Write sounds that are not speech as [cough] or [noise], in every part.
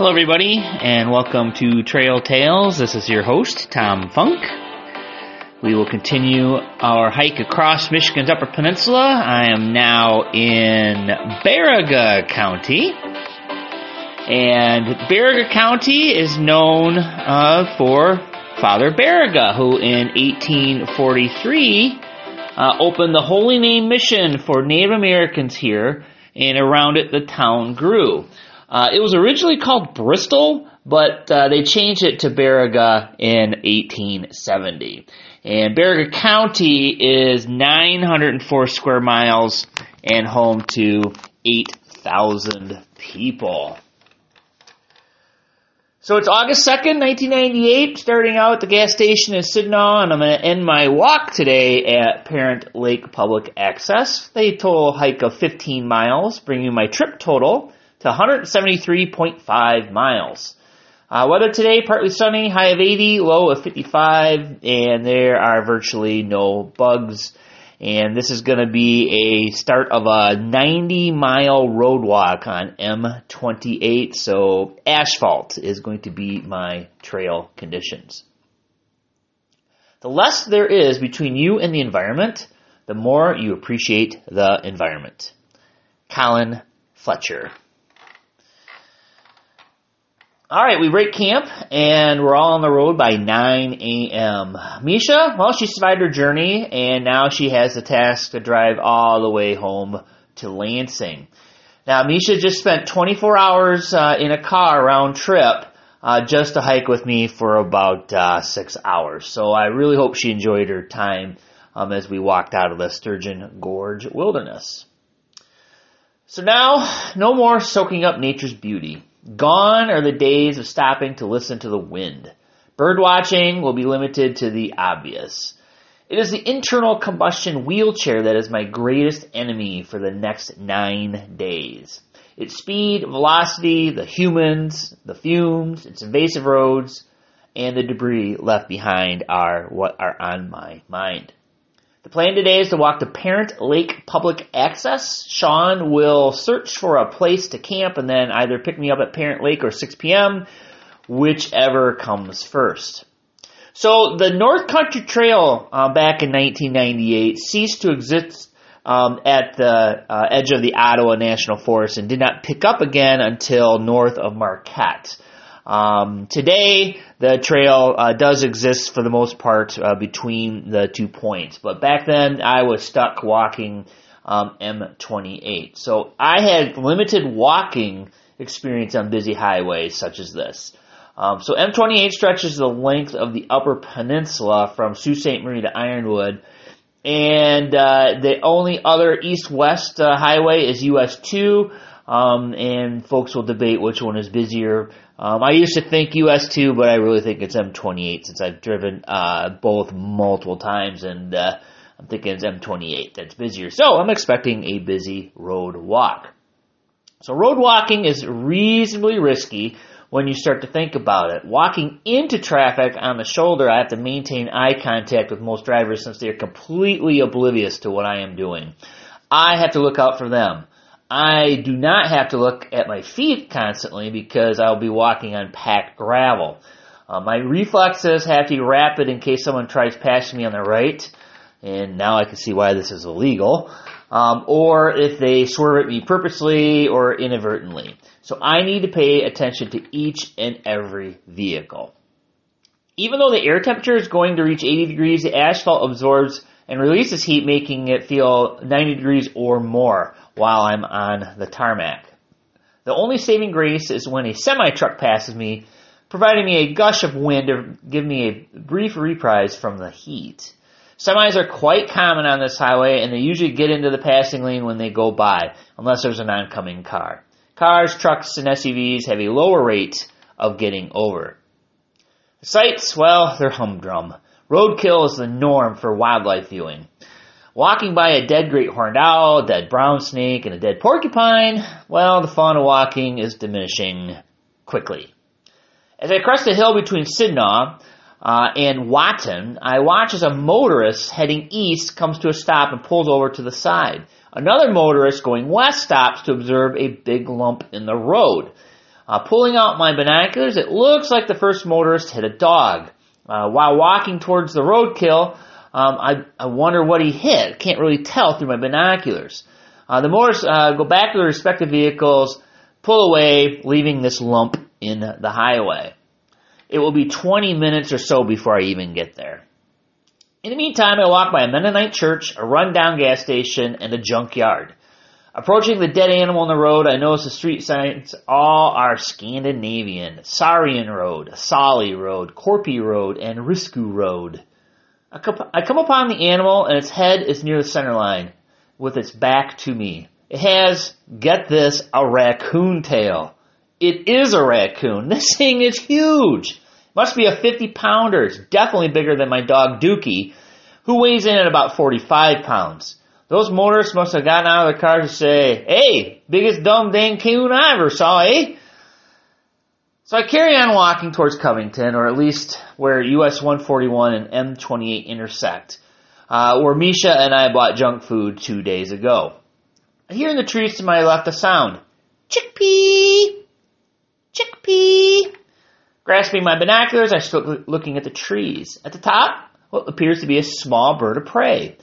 Hello, everybody, and welcome to Trail Tales. This is your host, Tom Funk. We will continue our hike across Michigan's Upper Peninsula. I am now in Baraga County. And Baraga County is known uh, for Father Baraga, who in 1843 uh, opened the Holy Name Mission for Native Americans here, and around it the town grew. Uh, it was originally called Bristol, but uh, they changed it to Baraga in 1870. And Baraga County is 904 square miles and home to 8,000 people. So it's August 2nd, 1998, starting out at the gas station in Sidnaw, and I'm going to end my walk today at Parent Lake Public Access. They total hike of 15 miles, bringing my trip total to 173.5 miles. Uh, weather today, partly sunny, high of 80, low of 55, and there are virtually no bugs. And this is going to be a start of a 90 mile road walk on M28, so asphalt is going to be my trail conditions. The less there is between you and the environment, the more you appreciate the environment. Colin Fletcher. All right, we break camp and we're all on the road by 9 a.m. Misha, well, she survived her journey and now she has the task to drive all the way home to Lansing. Now, Misha just spent 24 hours uh, in a car round trip uh, just to hike with me for about uh, six hours. So I really hope she enjoyed her time um, as we walked out of the Sturgeon Gorge Wilderness. So now, no more soaking up nature's beauty. Gone are the days of stopping to listen to the wind. Bird watching will be limited to the obvious. It is the internal combustion wheelchair that is my greatest enemy for the next nine days. Its speed, velocity, the humans, the fumes, its invasive roads, and the debris left behind are what are on my mind. Plan today is to walk to Parent Lake Public Access. Sean will search for a place to camp and then either pick me up at Parent Lake or 6 p.m., whichever comes first. So the North Country Trail uh, back in 1998 ceased to exist um, at the uh, edge of the Ottawa National Forest and did not pick up again until north of Marquette. Um, today, the trail uh, does exist for the most part uh, between the two points, but back then I was stuck walking um, M28. So I had limited walking experience on busy highways such as this. Um, so M28 stretches the length of the Upper Peninsula from Sault Ste. Marie to Ironwood, and uh, the only other east-west uh, highway is US 2. Um, and folks will debate which one is busier. Um, I used to think US 2, but I really think it's M28 since I've driven uh, both multiple times, and uh, I'm thinking it's M28 that's busier. So I'm expecting a busy road walk. So road walking is reasonably risky when you start to think about it. Walking into traffic on the shoulder, I have to maintain eye contact with most drivers since they're completely oblivious to what I am doing. I have to look out for them. I do not have to look at my feet constantly because I'll be walking on packed gravel. Uh, my reflexes have to be rapid in case someone tries passing me on the right, and now I can see why this is illegal. Um, or if they swerve at me purposely or inadvertently. So I need to pay attention to each and every vehicle. Even though the air temperature is going to reach 80 degrees, the asphalt absorbs and releases heat, making it feel 90 degrees or more while I'm on the tarmac. The only saving grace is when a semi truck passes me, providing me a gush of wind to give me a brief reprise from the heat. Semis are quite common on this highway and they usually get into the passing lane when they go by, unless there's an oncoming car. Cars, trucks, and SUVs have a lower rate of getting over. The sights, well, they're humdrum. Roadkill is the norm for wildlife viewing. Walking by a dead great horned owl, a dead brown snake, and a dead porcupine, well, the fun of walking is diminishing quickly. As I crest a hill between Sidnaw uh, and Watton, I watch as a motorist heading east comes to a stop and pulls over to the side. Another motorist going west stops to observe a big lump in the road. Uh, pulling out my binoculars, it looks like the first motorist hit a dog. Uh, while walking towards the roadkill, um, I, I wonder what he hit. Can't really tell through my binoculars. Uh, the motorists uh, go back to their respective vehicles, pull away, leaving this lump in the highway. It will be 20 minutes or so before I even get there. In the meantime, I walk by a Mennonite church, a rundown gas station, and a junkyard. Approaching the dead animal on the road, I notice the street signs all are Scandinavian. Sarian Road, Sali Road, Korpi Road, and Risku Road. I come upon the animal and its head is near the center line with its back to me. It has, get this, a raccoon tail. It is a raccoon. [laughs] This thing is huge. Must be a 50 pounder. It's definitely bigger than my dog Dookie, who weighs in at about 45 pounds. Those motorists must have gotten out of the car to say, hey, biggest dumb dang coon I ever saw, eh? So I carry on walking towards Covington, or at least where US 141 and M28 intersect, uh, where Misha and I bought junk food two days ago. I hear in the trees to my left a sound. Chickpea! Chickpea! Grasping my binoculars, I start looking at the trees. At the top, what appears to be a small bird of prey.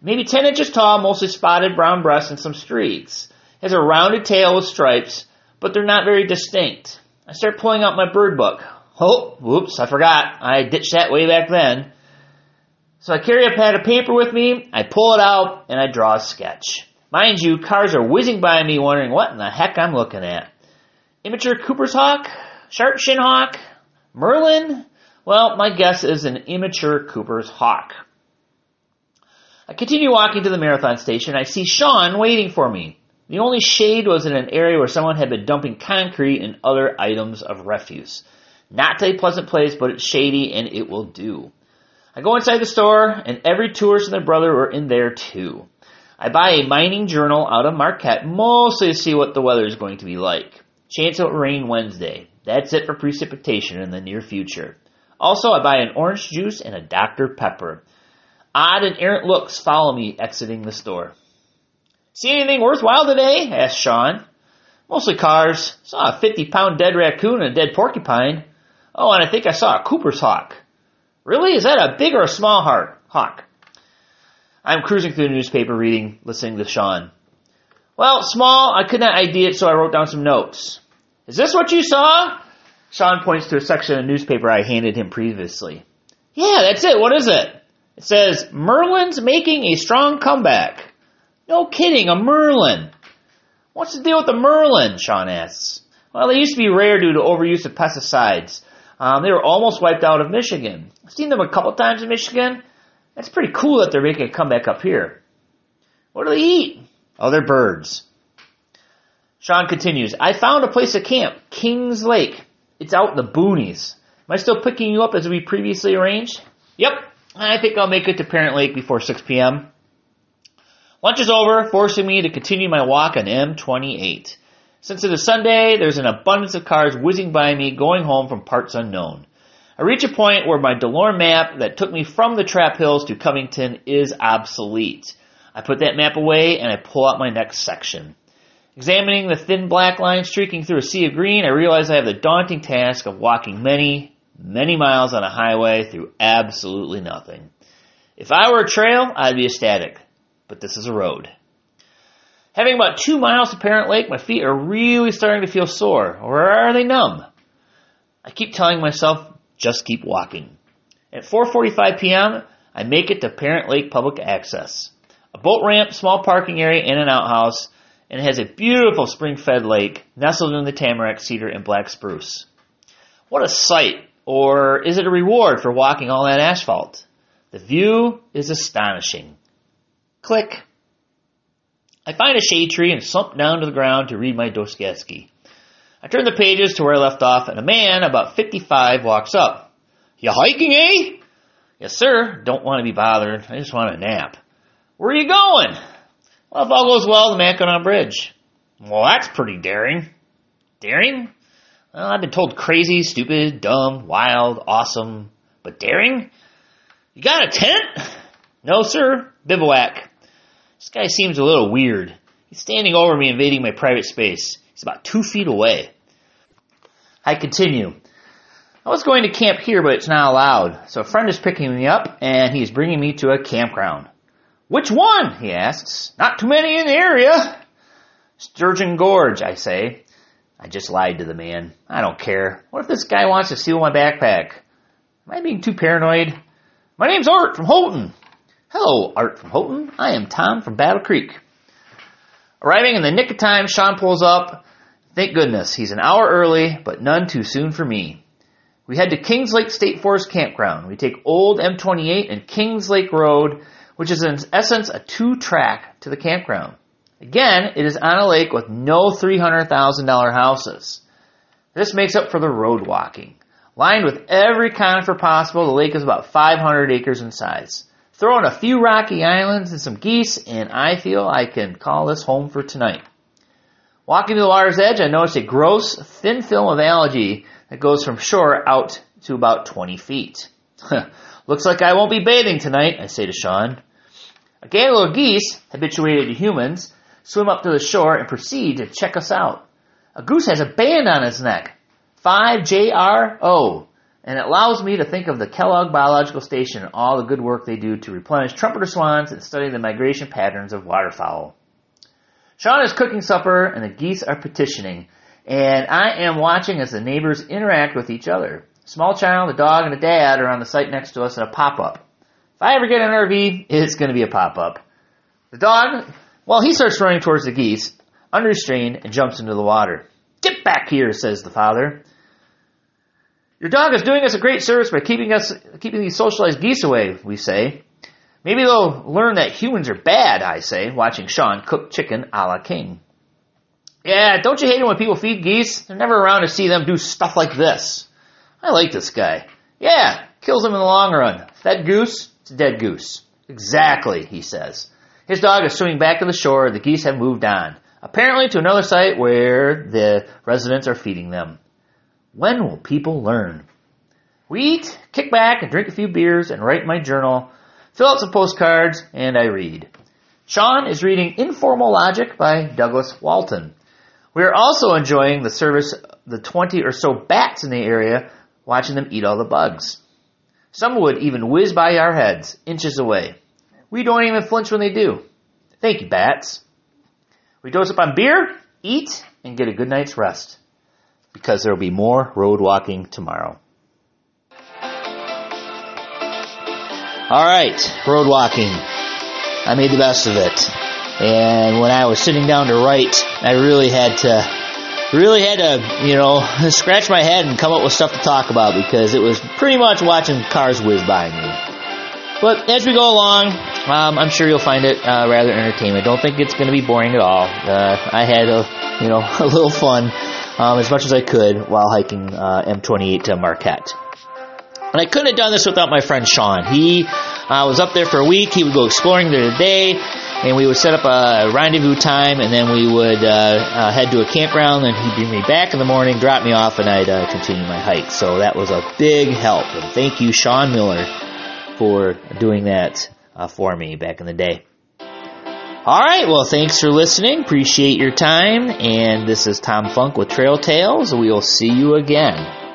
Maybe 10 inches tall, mostly spotted brown breast and some streaks. It has a rounded tail with stripes, but they're not very distinct. I start pulling out my bird book. Oh, whoops, I forgot. I ditched that way back then. So I carry a pad of paper with me, I pull it out, and I draw a sketch. Mind you, cars are whizzing by me wondering what in the heck I'm looking at. Immature Cooper's Hawk? Sharp Shin Hawk? Merlin? Well, my guess is an immature Cooper's Hawk. I continue walking to the marathon station. I see Sean waiting for me. The only shade was in an area where someone had been dumping concrete and other items of refuse. Not a pleasant place, but it's shady and it will do. I go inside the store, and every tourist and their brother are in there too. I buy a mining journal out of Marquette, mostly to see what the weather is going to be like. Chance of rain Wednesday. That's it for precipitation in the near future. Also, I buy an orange juice and a Dr. Pepper. Odd and errant looks follow me exiting the store. See anything worthwhile today? asked Sean. Mostly cars. Saw a 50 pound dead raccoon and a dead porcupine. Oh, and I think I saw a Cooper's hawk. Really? Is that a big or a small hawk? I'm cruising through the newspaper reading, listening to Sean. Well, small, I could not ID it, so I wrote down some notes. Is this what you saw? Sean points to a section of newspaper I handed him previously. Yeah, that's it. What is it? It says, Merlin's making a strong comeback. No kidding, a Merlin. What's the deal with the Merlin? Sean asks. Well, they used to be rare due to overuse of pesticides. Um, they were almost wiped out of Michigan. I've seen them a couple times in Michigan. That's pretty cool that they're making a comeback up here. What do they eat? Oh, they're birds. Sean continues, I found a place to camp, Kings Lake. It's out in the boonies. Am I still picking you up as we previously arranged? Yep. I think I'll make it to Parent Lake before 6 p.m. Lunch is over, forcing me to continue my walk on M28. Since it is Sunday, there's an abundance of cars whizzing by me going home from parts unknown. I reach a point where my DeLorme map that took me from the Trap Hills to Covington is obsolete. I put that map away and I pull out my next section. Examining the thin black line streaking through a sea of green, I realize I have the daunting task of walking many, many miles on a highway through absolutely nothing. If I were a trail, I'd be ecstatic, but this is a road. Having about two miles to Parent Lake, my feet are really starting to feel sore, or are they numb? I keep telling myself, just keep walking. At 4.45 p.m., I make it to Parent Lake Public Access. A boat ramp, small parking area, and an outhouse, and it has a beautiful spring-fed lake nestled in the tamarack, cedar, and black spruce. What a sight or is it a reward for walking all that asphalt? The view is astonishing. Click. I find a shade tree and slump down to the ground to read my Dostoevsky. I turn the pages to where I left off, and a man about 55 walks up. You hiking, eh? Yes, sir. Don't want to be bothered. I just want a nap. Where are you going? Well, if all goes well, the Mackinac Bridge. Well, that's pretty daring. Daring? Well, I've been told crazy, stupid, dumb, wild, awesome, but daring? You got a tent? No, sir. Bivouac. This guy seems a little weird. He's standing over me, invading my private space. He's about two feet away. I continue. I was going to camp here, but it's not allowed. So a friend is picking me up, and he's bringing me to a campground. Which one? he asks. Not too many in the area. Sturgeon Gorge, I say. I just lied to the man. I don't care. What if this guy wants to steal my backpack? Am I being too paranoid? My name's Art from Houghton. Hello, Art from Houghton. I am Tom from Battle Creek. Arriving in the nick of time, Sean pulls up. Thank goodness, he's an hour early, but none too soon for me. We head to Kings Lake State Forest Campground. We take Old M28 and Kings Lake Road, which is in essence a two track to the campground. Again, it is on a lake with no $300,000 houses. This makes up for the road walking. Lined with every conifer possible, the lake is about 500 acres in size. Throw in a few rocky islands and some geese, and I feel I can call this home for tonight. Walking to the water's edge, I noticed a gross, thin film of algae that goes from shore out to about 20 feet. [laughs] Looks like I won't be bathing tonight, I say to Sean. A gaggle of geese, habituated to humans, swim up to the shore and proceed to check us out. A goose has a band on its neck, 5JRO, and it allows me to think of the Kellogg Biological Station and all the good work they do to replenish trumpeter swans and study the migration patterns of waterfowl. Sean is cooking supper and the geese are petitioning, and I am watching as the neighbors interact with each other. Small child, a dog, and a dad are on the site next to us in a pop-up. If I ever get an RV, it's going to be a pop-up. The dog, well, he starts running towards the geese, unrestrained, and jumps into the water. Get back here, says the father. Your dog is doing us a great service by keeping us keeping these socialized geese away, we say. Maybe they'll learn that humans are bad, I say, watching Sean cook chicken a la king. Yeah, don't you hate it when people feed geese? They're never around to see them do stuff like this. I like this guy. Yeah, kills them in the long run. Fed goose, it's a dead goose. Exactly, he says. His dog is swimming back to the shore. The geese have moved on, apparently to another site where the residents are feeding them. When will people learn? We eat, kick back, and drink a few beers, and write my journal, fill out some postcards, and I read. Sean is reading Informal Logic by Douglas Walton. We are also enjoying the service the 20 or so bats in the area, watching them eat all the bugs. Some would even whiz by our heads, inches away. We don't even flinch when they do. Thank you, bats. We dose up on beer, eat, and get a good night's rest because there will be more road walking tomorrow. All right, road walking. I made the best of it. And when I was sitting down to write, I really had to, really had to, you know, [laughs] scratch my head and come up with stuff to talk about because it was pretty much watching cars whiz by me. But as we go along, um, I'm sure you'll find it uh, rather entertaining. I don't think it's going to be boring at all. Uh, I had a, you know, [laughs] a little fun um, as much as I could while hiking uh, M28 to Marquette. And I couldn't have done this without my friend Sean. He uh, was up there for a week. He would go exploring there today, and we would set up a rendezvous time, and then we would uh, uh, head to a campground, and he'd bring me back in the morning, drop me off, and I'd uh, continue my hike. So that was a big help. And thank you, Sean Miller, for doing that uh, for me back in the day. All right. Well, thanks for listening. Appreciate your time. And this is Tom Funk with Trail Tales. We will see you again.